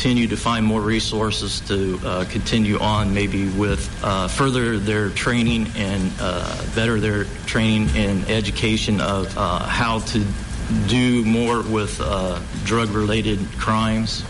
continue to find more resources to uh, continue on, maybe with uh, further their training and uh, better their training and education of uh, how to do more with uh, drug-related crimes.